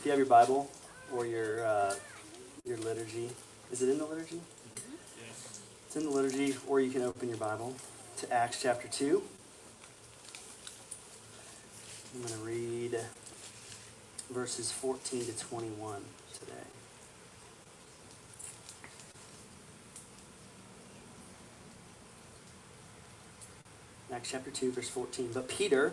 if you have your Bible or your uh, your liturgy, is it in the liturgy? Yes. It's in the liturgy, or you can open your Bible to Acts chapter 2. I'm going to read verses 14 to 21 today. Acts chapter 2, verse 14. But Peter,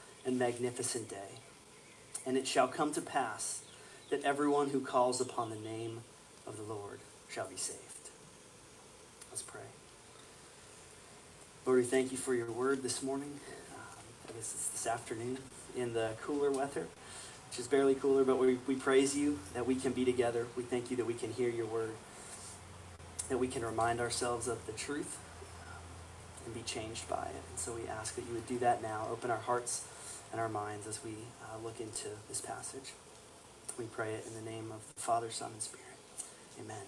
and magnificent day. And it shall come to pass that everyone who calls upon the name of the Lord shall be saved. Let's pray. Lord, we thank you for your word this morning. Um, guess it's this afternoon in the cooler weather, which is barely cooler, but we, we praise you that we can be together. We thank you that we can hear your word, that we can remind ourselves of the truth and be changed by it. And so we ask that you would do that now. Open our hearts and our minds as we uh, look into this passage. We pray it in the name of the Father, Son, and Spirit. Amen.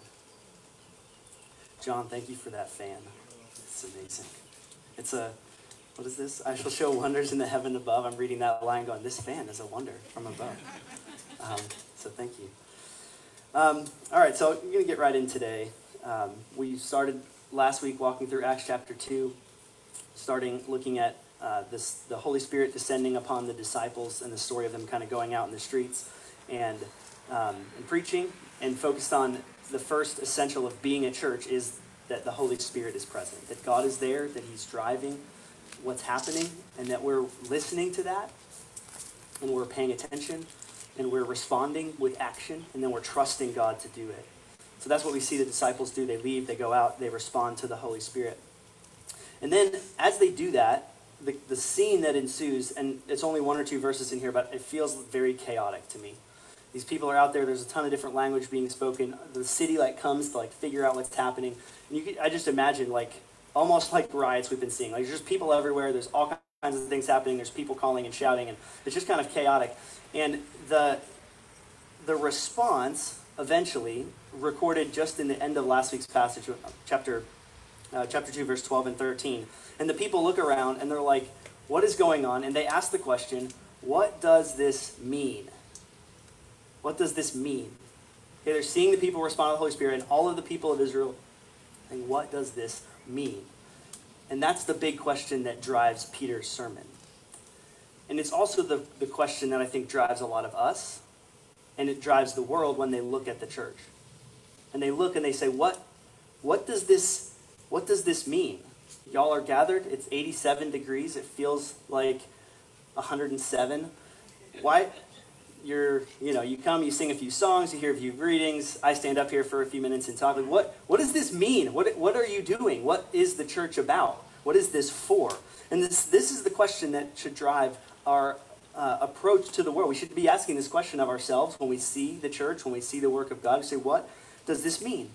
John, thank you for that fan. It's amazing. It's a, what is this? I shall show wonders in the heaven above. I'm reading that line going, this fan is a wonder from above. Um, so thank you. Um, all right, so we're going to get right in today. Um, we started last week walking through Acts chapter 2, starting looking at uh, this, the Holy Spirit descending upon the disciples and the story of them kind of going out in the streets and, um, and preaching, and focused on the first essential of being a church is that the Holy Spirit is present, that God is there, that He's driving what's happening, and that we're listening to that, and we're paying attention, and we're responding with action, and then we're trusting God to do it. So that's what we see the disciples do. They leave, they go out, they respond to the Holy Spirit. And then as they do that, the, the scene that ensues, and it's only one or two verses in here, but it feels very chaotic to me. These people are out there. There's a ton of different language being spoken. The city like comes to like figure out what's happening. And you could, I just imagine like almost like riots we've been seeing. Like there's just people everywhere. There's all kinds of things happening. There's people calling and shouting, and it's just kind of chaotic. And the the response eventually recorded just in the end of last week's passage, chapter uh, chapter two, verse twelve and thirteen. And the people look around and they're like, "What is going on?" And they ask the question, "What does this mean?" What does this mean? Okay, they're seeing the people respond to the Holy Spirit and all of the people of Israel. And what does this mean? And that's the big question that drives Peter's sermon. And it's also the, the question that I think drives a lot of us, and it drives the world when they look at the church. And they look and they say, What what does this what does this mean? Y'all are gathered, it's 87 degrees, it feels like 107. Why you're, you know, you come, you sing a few songs, you hear a few greetings. I stand up here for a few minutes and talk. Like, what, what does this mean? What, what are you doing? What is the church about? What is this for? And this, this is the question that should drive our uh, approach to the world. We should be asking this question of ourselves when we see the church, when we see the work of God. We say, what does this mean?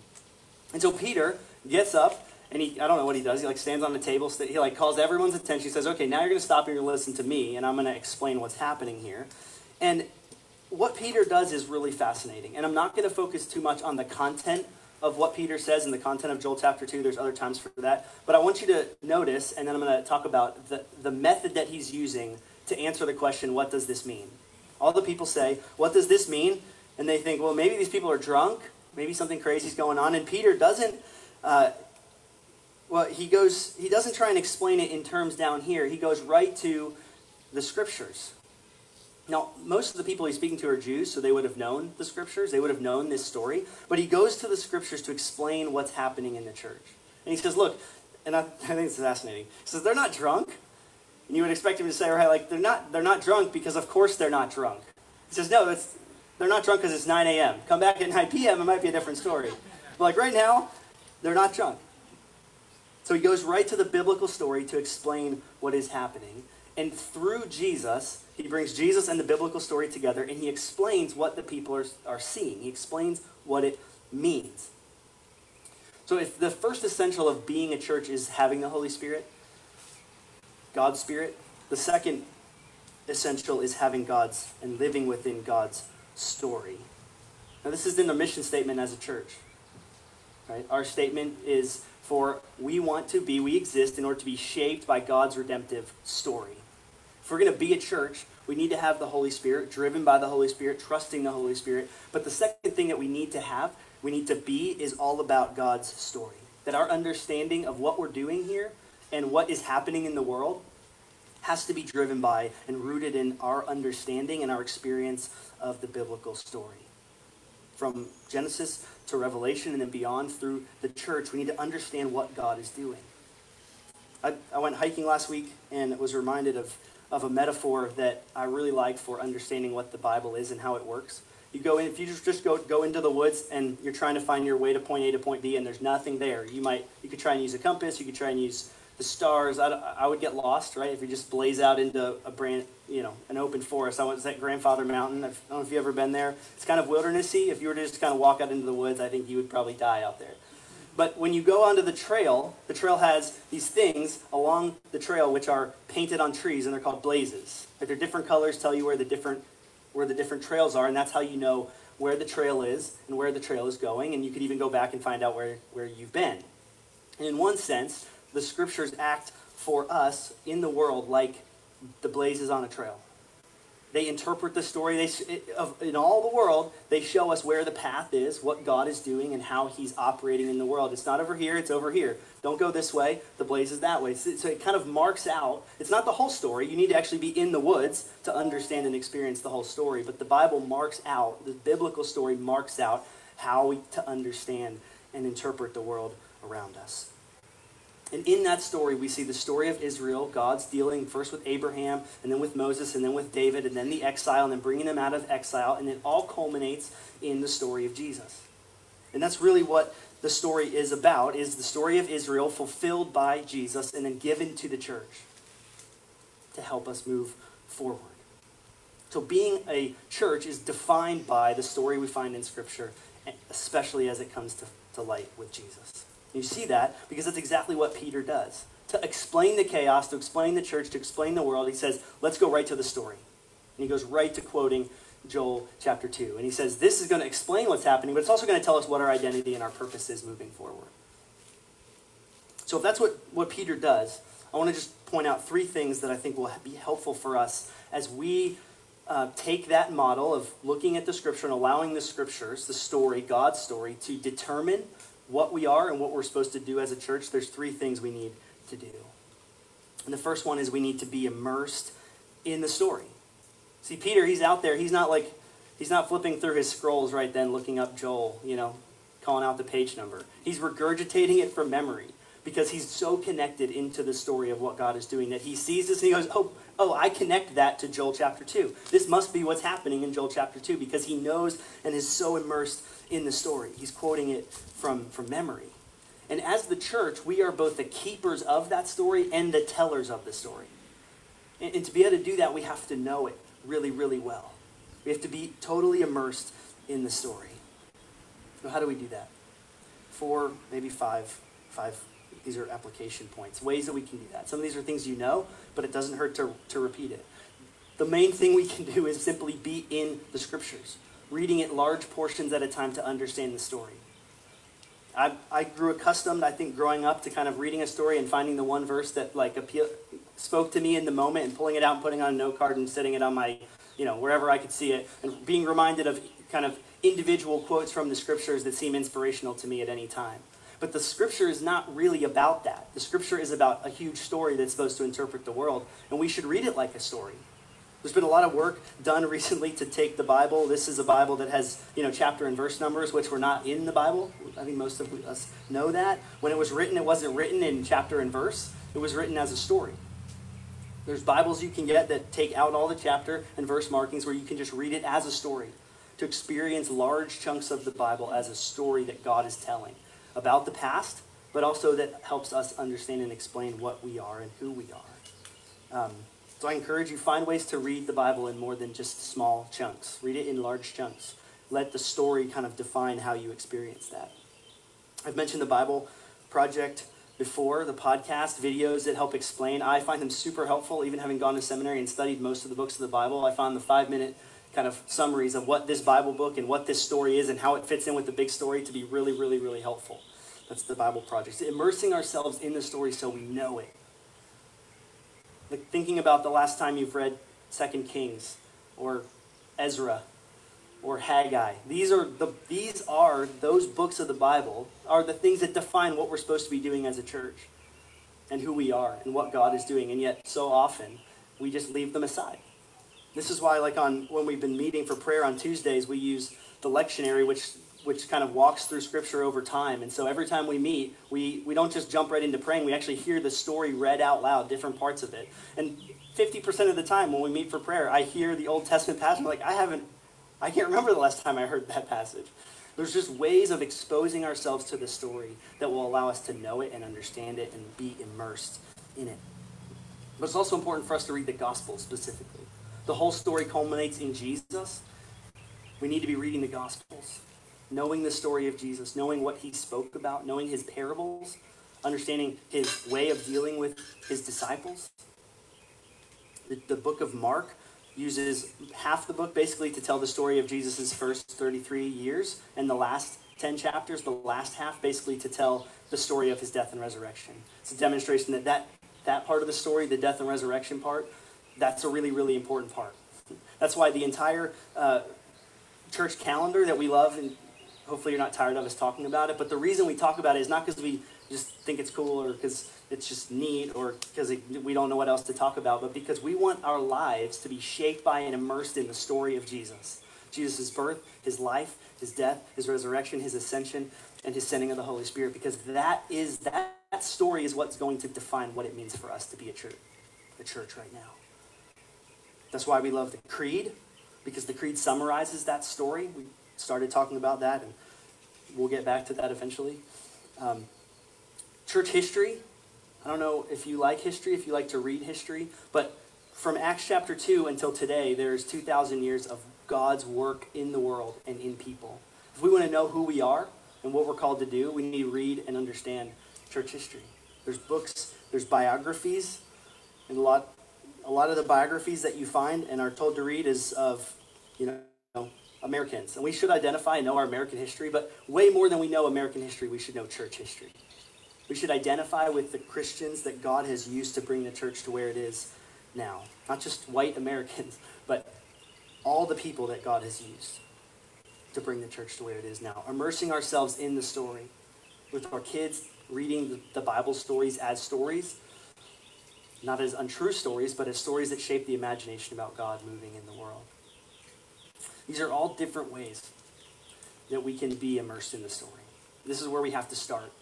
And so Peter gets up and he, I don't know what he does. He like stands on the table. He like calls everyone's attention. He says, okay, now you're going to stop and you're going to listen to me and I'm going to explain what's happening here. And what Peter does is really fascinating. And I'm not going to focus too much on the content of what Peter says in the content of Joel chapter 2. There's other times for that. But I want you to notice, and then I'm going to talk about the, the method that he's using to answer the question, what does this mean? All the people say, what does this mean? And they think, well, maybe these people are drunk. Maybe something crazy is going on. And Peter doesn't, uh, well, he goes, he doesn't try and explain it in terms down here. He goes right to the scriptures. Now, most of the people he's speaking to are Jews, so they would have known the scriptures. They would have known this story. But he goes to the scriptures to explain what's happening in the church. And he says, Look, and I, I think it's fascinating. He says, They're not drunk. And you would expect him to say, right, like, they're not, they're not drunk because, of course, they're not drunk. He says, No, they're not drunk because it's 9 a.m. Come back at 9 p.m., it might be a different story. But, like, right now, they're not drunk. So he goes right to the biblical story to explain what is happening. And through Jesus, he brings Jesus and the biblical story together and he explains what the people are, are seeing. He explains what it means. So, if the first essential of being a church is having the Holy Spirit, God's Spirit, the second essential is having God's and living within God's story. Now, this is in the mission statement as a church. Right? Our statement is for we want to be, we exist in order to be shaped by God's redemptive story. If we're going to be a church, we need to have the Holy Spirit, driven by the Holy Spirit, trusting the Holy Spirit. But the second thing that we need to have, we need to be, is all about God's story. That our understanding of what we're doing here and what is happening in the world has to be driven by and rooted in our understanding and our experience of the biblical story. From Genesis to Revelation and then beyond through the church, we need to understand what God is doing. I, I went hiking last week and was reminded of, of a metaphor that I really like for understanding what the Bible is and how it works. You go in, if you just, just go, go into the woods and you're trying to find your way to point A to point B and there's nothing there, you might, you could try and use a compass, you could try and use the stars. I, I would get lost, right? If you just blaze out into a brand, you know, an open forest. I went to that Grandfather Mountain. I don't know if you've ever been there. It's kind of wildernessy. If you were to just kind of walk out into the woods, I think you would probably die out there. But when you go onto the trail, the trail has these things along the trail which are painted on trees, and they're called blazes. Like they're different colors, tell you where the different where the different trails are, and that's how you know where the trail is and where the trail is going. And you could even go back and find out where, where you've been. And in one sense, the scriptures act for us in the world like the blazes on a trail. They interpret the story they, in all the world. They show us where the path is, what God is doing, and how He's operating in the world. It's not over here, it's over here. Don't go this way, the blaze is that way. So it kind of marks out. It's not the whole story. You need to actually be in the woods to understand and experience the whole story. But the Bible marks out, the biblical story marks out how we to understand and interpret the world around us. And in that story, we see the story of Israel, God's dealing first with Abraham, and then with Moses, and then with David, and then the exile, and then bringing them out of exile, and it all culminates in the story of Jesus. And that's really what the story is about, is the story of Israel fulfilled by Jesus and then given to the church to help us move forward. So being a church is defined by the story we find in Scripture, especially as it comes to, to light with Jesus. You see that because that's exactly what Peter does. To explain the chaos, to explain the church, to explain the world, he says, let's go right to the story. And he goes right to quoting Joel chapter 2. And he says, this is going to explain what's happening, but it's also going to tell us what our identity and our purpose is moving forward. So if that's what, what Peter does, I want to just point out three things that I think will be helpful for us as we uh, take that model of looking at the scripture and allowing the scriptures, the story, God's story, to determine what we are and what we're supposed to do as a church, there's three things we need to do. And the first one is we need to be immersed in the story. See, Peter, he's out there. He's not like, he's not flipping through his scrolls right then, looking up Joel, you know, calling out the page number. He's regurgitating it from memory because he's so connected into the story of what God is doing that he sees this and he goes, oh, oh, I connect that to Joel chapter 2. This must be what's happening in Joel chapter 2 because he knows and is so immersed in the story. He's quoting it from, from memory. And as the church, we are both the keepers of that story and the tellers of the story. And, and to be able to do that, we have to know it really, really well. We have to be totally immersed in the story. So how do we do that? Four, maybe five, five. These are application points, ways that we can do that. Some of these are things you know, but it doesn't hurt to, to repeat it. The main thing we can do is simply be in the scriptures, reading it large portions at a time to understand the story. I, I grew accustomed, I think, growing up to kind of reading a story and finding the one verse that like appeal, spoke to me in the moment and pulling it out and putting on a note card and setting it on my, you know, wherever I could see it and being reminded of kind of individual quotes from the scriptures that seem inspirational to me at any time. But the scripture is not really about that. The scripture is about a huge story that's supposed to interpret the world, and we should read it like a story. There's been a lot of work done recently to take the Bible. This is a Bible that has, you know, chapter and verse numbers, which were not in the Bible. I think most of us know that. When it was written, it wasn't written in chapter and verse. It was written as a story. There's Bibles you can get that take out all the chapter and verse markings where you can just read it as a story. To experience large chunks of the Bible as a story that God is telling about the past, but also that helps us understand and explain what we are and who we are. Um, so I encourage you find ways to read the Bible in more than just small chunks. Read it in large chunks. Let the story kind of define how you experience that. I've mentioned the Bible Project before, the podcast, videos that help explain. I find them super helpful, even having gone to seminary and studied most of the books of the Bible. I found the five minute kind of summaries of what this Bible book and what this story is and how it fits in with the big story to be really, really, really helpful. That's the Bible Project. Immersing ourselves in the story so we know it like thinking about the last time you've read Second Kings or Ezra or Haggai. These are the these are those books of the Bible are the things that define what we're supposed to be doing as a church and who we are and what God is doing. And yet so often we just leave them aside. This is why like on when we've been meeting for prayer on Tuesdays, we use the lectionary which which kind of walks through scripture over time. And so every time we meet, we, we don't just jump right into praying, we actually hear the story read out loud, different parts of it. And 50% of the time when we meet for prayer, I hear the Old Testament passage, like, I haven't, I can't remember the last time I heard that passage. There's just ways of exposing ourselves to the story that will allow us to know it and understand it and be immersed in it. But it's also important for us to read the gospel specifically. The whole story culminates in Jesus. We need to be reading the gospels knowing the story of Jesus, knowing what he spoke about, knowing his parables, understanding his way of dealing with his disciples. The, the book of Mark uses half the book basically to tell the story of Jesus' first 33 years, and the last 10 chapters, the last half, basically to tell the story of his death and resurrection. It's a demonstration that that, that part of the story, the death and resurrection part, that's a really, really important part. That's why the entire uh, church calendar that we love and hopefully you're not tired of us talking about it. But the reason we talk about it is not because we just think it's cool or because it's just neat or because we don't know what else to talk about, but because we want our lives to be shaped by and immersed in the story of Jesus. Jesus' birth, his life, his death, his resurrection, his ascension, and his sending of the Holy Spirit, because that is that, that story is what's going to define what it means for us to be a church, a church right now. That's why we love the creed, because the creed summarizes that story. We started talking about that, and we'll get back to that eventually. Um, church history. I don't know if you like history, if you like to read history, but from Acts chapter 2 until today, there's 2,000 years of God's work in the world and in people. If we want to know who we are and what we're called to do, we need to read and understand church history. There's books, there's biographies, and a lot, a lot of the biographies that you find and are told to read is of, you know, Americans. And we should identify and know our American history, but way more than we know American history, we should know church history. We should identify with the Christians that God has used to bring the church to where it is now. Not just white Americans, but all the people that God has used to bring the church to where it is now. Immersing ourselves in the story with our kids, reading the Bible stories as stories, not as untrue stories, but as stories that shape the imagination about God moving in the world. These are all different ways that we can be immersed in the story. This is where we have to start.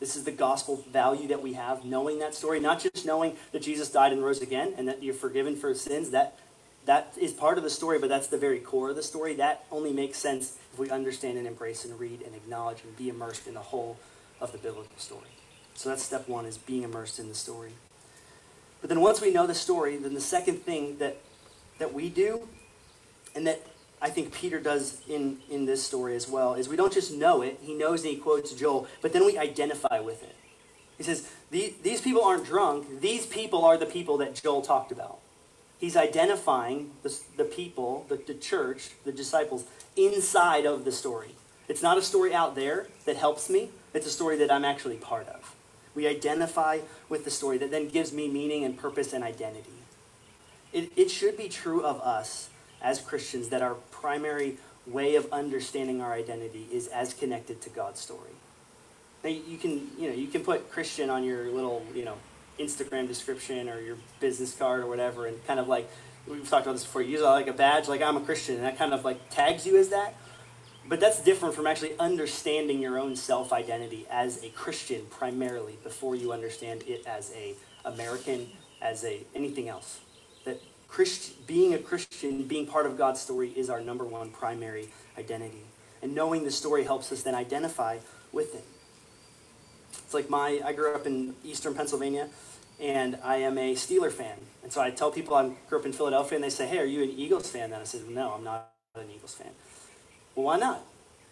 This is the gospel value that we have, knowing that story, not just knowing that Jesus died and rose again and that you're forgiven for sins. That that is part of the story, but that's the very core of the story. That only makes sense if we understand and embrace and read and acknowledge and be immersed in the whole of the biblical story. So that's step one is being immersed in the story. But then once we know the story, then the second thing that that we do and that I think Peter does in, in this story as well, is we don't just know it, he knows and he quotes Joel, but then we identify with it. He says, These people aren't drunk, these people are the people that Joel talked about. He's identifying the, the people, the, the church, the disciples, inside of the story. It's not a story out there that helps me, it's a story that I'm actually part of. We identify with the story that then gives me meaning and purpose and identity. It, it should be true of us as Christians that our primary way of understanding our identity is as connected to God's story. Now you can, you know, you can put Christian on your little, you know, Instagram description or your business card or whatever and kind of like we've talked about this before. You use like a badge, like I'm a Christian, and that kind of like tags you as that. But that's different from actually understanding your own self identity as a Christian primarily before you understand it as a American, as a anything else. Christ, being a Christian, being part of God's story is our number one primary identity. And knowing the story helps us then identify with it. It's like my I grew up in eastern Pennsylvania and I am a Steeler fan. And so I tell people I grew up in Philadelphia, and they say, "Hey, are you an Eagles fan?" And I said, "No, I'm not an Eagles fan." Well, why not?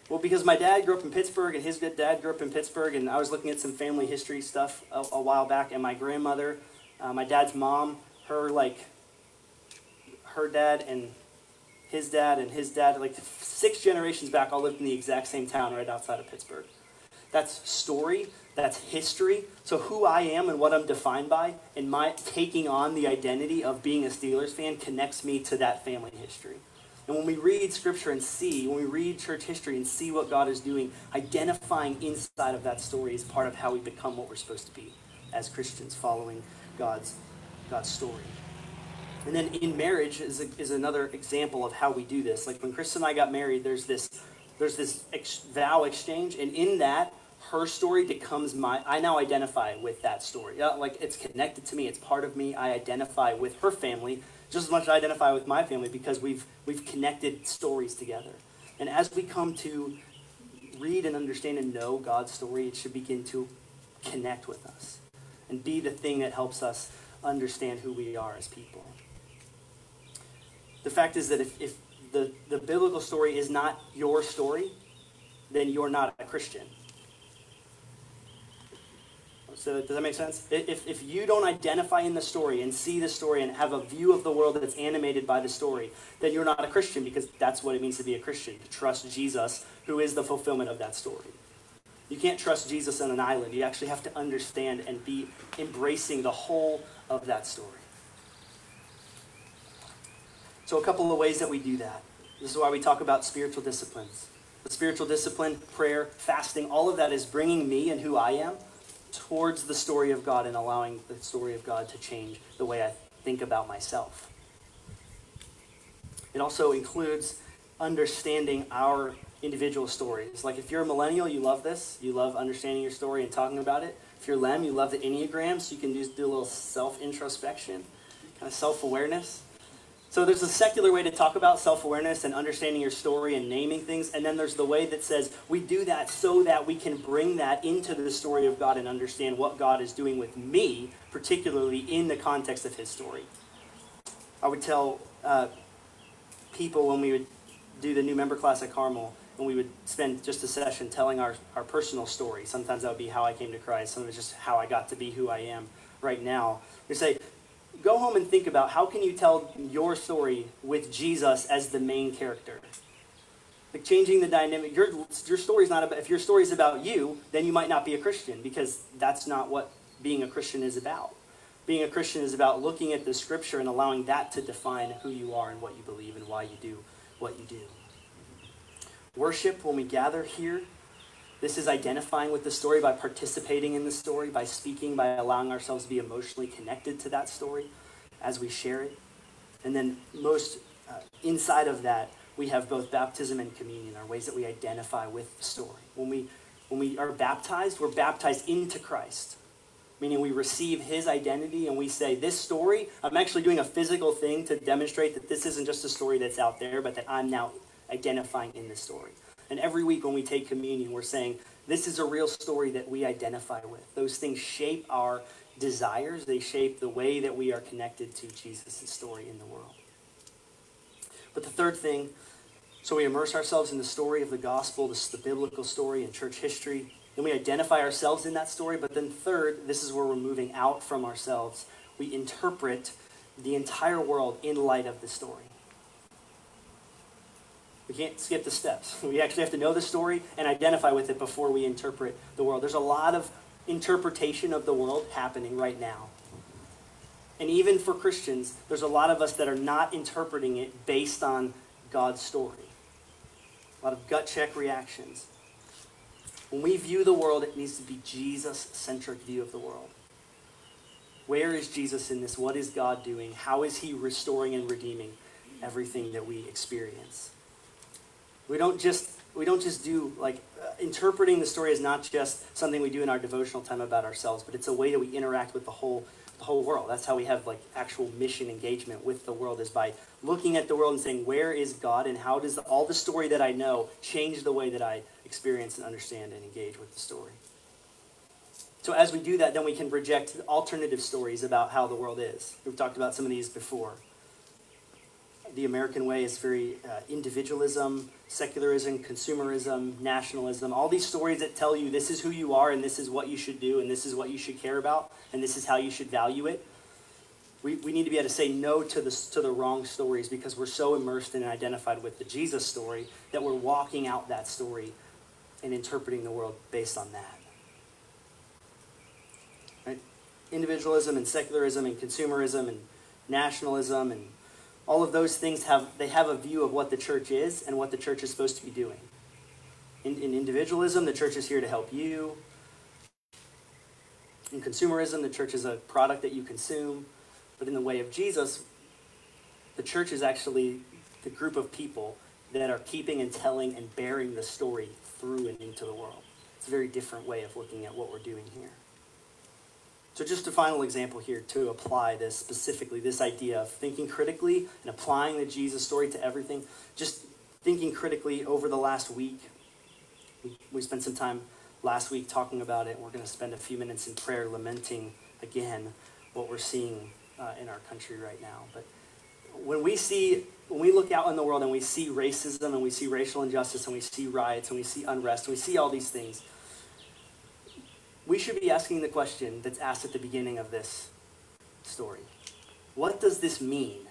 Well, because my dad grew up in Pittsburgh, and his dad grew up in Pittsburgh, and I was looking at some family history stuff a, a while back, and my grandmother, uh, my dad's mom, her like, her dad and his dad and his dad, like six generations back, all lived in the exact same town right outside of Pittsburgh. That's story. That's history. So who I am and what I'm defined by, and my taking on the identity of being a Steelers fan connects me to that family history. And when we read scripture and see, when we read church history and see what God is doing, identifying inside of that story is part of how we become what we're supposed to be as Christians, following God's, God's story. And then in marriage is, a, is another example of how we do this. Like when Chris and I got married, there's this, there's this ex- vow exchange, and in that, her story becomes my i now identify with that story. Yeah, like it's connected to me it's part of me i identify with her family just as much as i identify with my family because we've we've connected stories together. And as we come to read and understand and know god's story it should begin to connect with us and be the thing that helps us understand who we are as people the fact is that if, if the, the biblical story is not your story then you're not a christian so does that make sense? If, if you don't identify in the story and see the story and have a view of the world that's animated by the story, then you're not a Christian because that's what it means to be a Christian, to trust Jesus, who is the fulfillment of that story. You can't trust Jesus on an island. You actually have to understand and be embracing the whole of that story. So, a couple of ways that we do that. This is why we talk about spiritual disciplines. The spiritual discipline, prayer, fasting, all of that is bringing me and who I am towards the story of God and allowing the story of God to change the way I think about myself. It also includes understanding our individual stories. Like if you're a millennial, you love this. You love understanding your story and talking about it. If you're Lem, you love the Enneagram, so you can just do a little self introspection, kind of self awareness. So there's a secular way to talk about self-awareness and understanding your story and naming things, and then there's the way that says we do that so that we can bring that into the story of God and understand what God is doing with me, particularly in the context of His story. I would tell uh, people when we would do the new member class at Carmel, and we would spend just a session telling our, our personal story. Sometimes that would be how I came to Christ. Some of it's just how I got to be who I am right now. We say, go home and think about how can you tell your story with Jesus as the main character. Like changing the dynamic. Your your story's not about. If your story is about you, then you might not be a Christian because that's not what being a Christian is about. Being a Christian is about looking at the Scripture and allowing that to define who you are and what you believe and why you do what you do. Worship when we gather here this is identifying with the story by participating in the story, by speaking, by allowing ourselves to be emotionally connected to that story as we share it. And then, most uh, inside of that, we have both baptism and communion, are ways that we identify with the story. When we, when we are baptized, we're baptized into Christ, meaning we receive his identity and we say, This story, I'm actually doing a physical thing to demonstrate that this isn't just a story that's out there, but that I'm now identifying in this story. And every week when we take communion, we're saying, this is a real story that we identify with. Those things shape our desires, they shape the way that we are connected to Jesus' story in the world. But the third thing, so we immerse ourselves in the story of the gospel, this is the biblical story and church history. Then we identify ourselves in that story. But then, third, this is where we're moving out from ourselves. We interpret the entire world in light of the story. We can't skip the steps. We actually have to know the story and identify with it before we interpret the world. There's a lot of interpretation of the world happening right now. And even for Christians, there's a lot of us that are not interpreting it based on God's story. A lot of gut check reactions. When we view the world, it needs to be Jesus centric view of the world. Where is Jesus in this? What is God doing? How is he restoring and redeeming everything that we experience? We don't just we don't just do like uh, interpreting the story is not just something we do in our devotional time about ourselves, but it's a way that we interact with the whole the whole world. That's how we have like actual mission engagement with the world is by looking at the world and saying, where is God and how does the, all the story that I know change the way that I experience and understand and engage with the story? So as we do that, then we can reject alternative stories about how the world is. We've talked about some of these before. The American way is very uh, individualism, secularism, consumerism, nationalism, all these stories that tell you this is who you are and this is what you should do and this is what you should care about and this is how you should value it. We, we need to be able to say no to the, to the wrong stories because we're so immersed and identified with the Jesus story that we're walking out that story and interpreting the world based on that. Right? Individualism and secularism and consumerism and nationalism and all of those things have they have a view of what the church is and what the church is supposed to be doing. In, in individualism, the church is here to help you. In consumerism, the church is a product that you consume. But in the way of Jesus, the church is actually the group of people that are keeping and telling and bearing the story through and into the world. It's a very different way of looking at what we're doing here. So, just a final example here to apply this specifically this idea of thinking critically and applying the Jesus story to everything. Just thinking critically over the last week. We, spent some time last week talking about it. We're going to spend a few minutes in prayer lamenting again what we're seeing uh, in our country right now. But when we see, when we look out in the world and we see racism and we see racial injustice and we see riots and we see unrest and we see all these things, we should be asking the question that's asked at the beginning of this story What does this mean?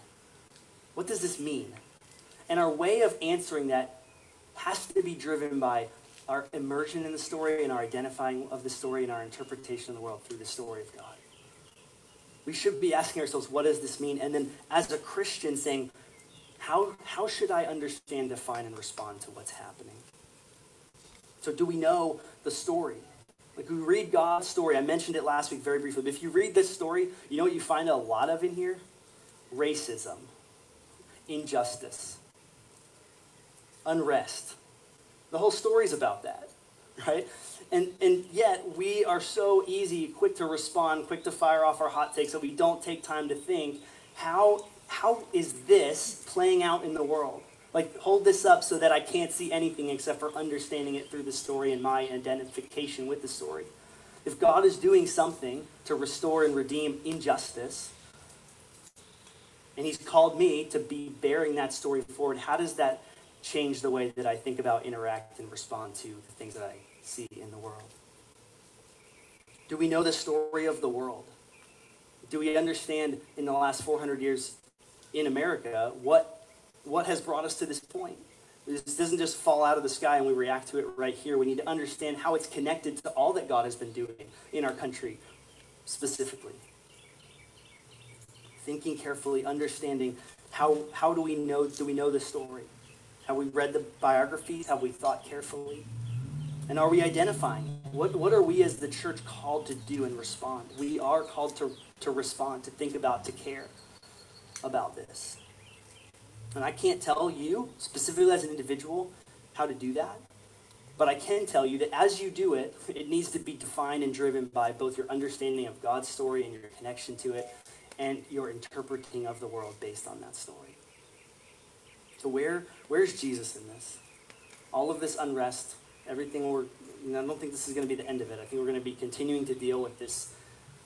What does this mean? And our way of answering that has to be driven by our immersion in the story and our identifying of the story and our interpretation of the world through the story of God. We should be asking ourselves, what does this mean? And then as a Christian saying, how, how should I understand, define, and respond to what's happening? So do we know the story? Like we read God's story. I mentioned it last week very briefly. But if you read this story, you know what you find a lot of in here? Racism, injustice, unrest. The whole story's about that, right? And, and yet we are so easy, quick to respond, quick to fire off our hot takes, that we don't take time to think how, how is this playing out in the world? Like, hold this up so that I can't see anything except for understanding it through the story and my identification with the story. If God is doing something to restore and redeem injustice, and He's called me to be bearing that story forward, how does that change the way that I think about, interact, and respond to the things that I see in the world? Do we know the story of the world? Do we understand in the last 400 years in America what what has brought us to this point. This doesn't just fall out of the sky and we react to it right here. We need to understand how it's connected to all that God has been doing in our country specifically. Thinking carefully, understanding how, how do we know do we know the story? Have we read the biographies? Have we thought carefully? And are we identifying? What, what are we as the church called to do and respond? We are called to, to respond, to think about, to care about this. And I can't tell you, specifically as an individual, how to do that. But I can tell you that as you do it, it needs to be defined and driven by both your understanding of God's story and your connection to it, and your interpreting of the world based on that story. So where where's Jesus in this? All of this unrest, everything we're I don't think this is going to be the end of it. I think we're going to be continuing to deal with this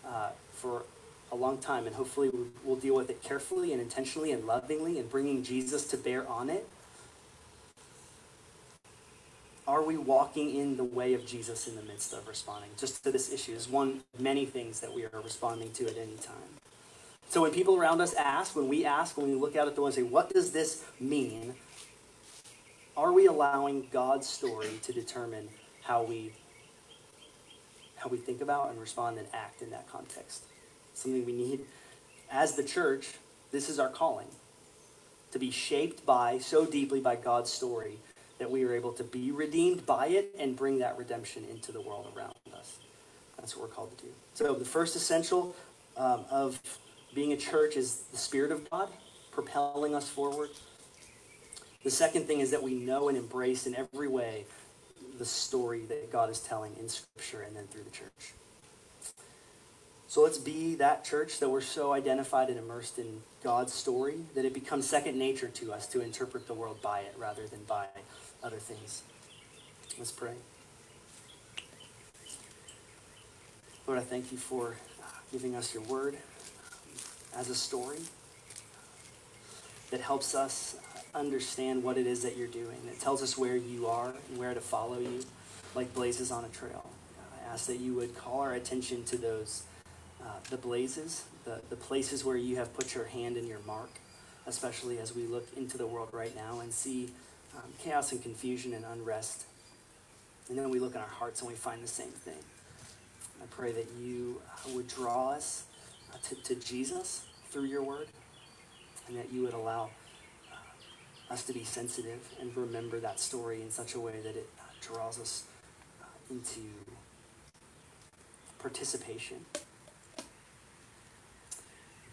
uh, for a long time, and hopefully we'll deal with it carefully and intentionally and lovingly and bringing Jesus to bear on it. Are we walking in the way of Jesus in the midst of responding? Just to this issue is one of many things that we are responding to at any time. So when people around us ask, when we ask, when we look out at the world and say, what does this mean? Are we allowing God's story to determine how we how we think about and respond and act in that context? Something we need. As the church, this is our calling to be shaped by, so deeply by God's story, that we are able to be redeemed by it and bring that redemption into the world around us. That's what we're called to do. So, the first essential um, of being a church is the Spirit of God propelling us forward. The second thing is that we know and embrace in every way the story that God is telling in Scripture and then through the church. So let's be that church that we're so identified and immersed in God's story that it becomes second nature to us to interpret the world by it rather than by other things. Let's pray. Lord, I thank you for giving us your word as a story that helps us understand what it is that you're doing. It tells us where you are and where to follow you, like blazes on a trail. I ask that you would call our attention to those, uh, the blazes, the, the places where you have put your hand and your mark, especially as we look into the world right now and see um, chaos and confusion and unrest. And then we look in our hearts and we find the same thing. I pray that you uh, would draw us uh, to, to Jesus through your word and that you would allow uh, us to be sensitive and remember that story in such a way that it uh, draws us into participation.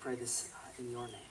Pray this uh, in your name.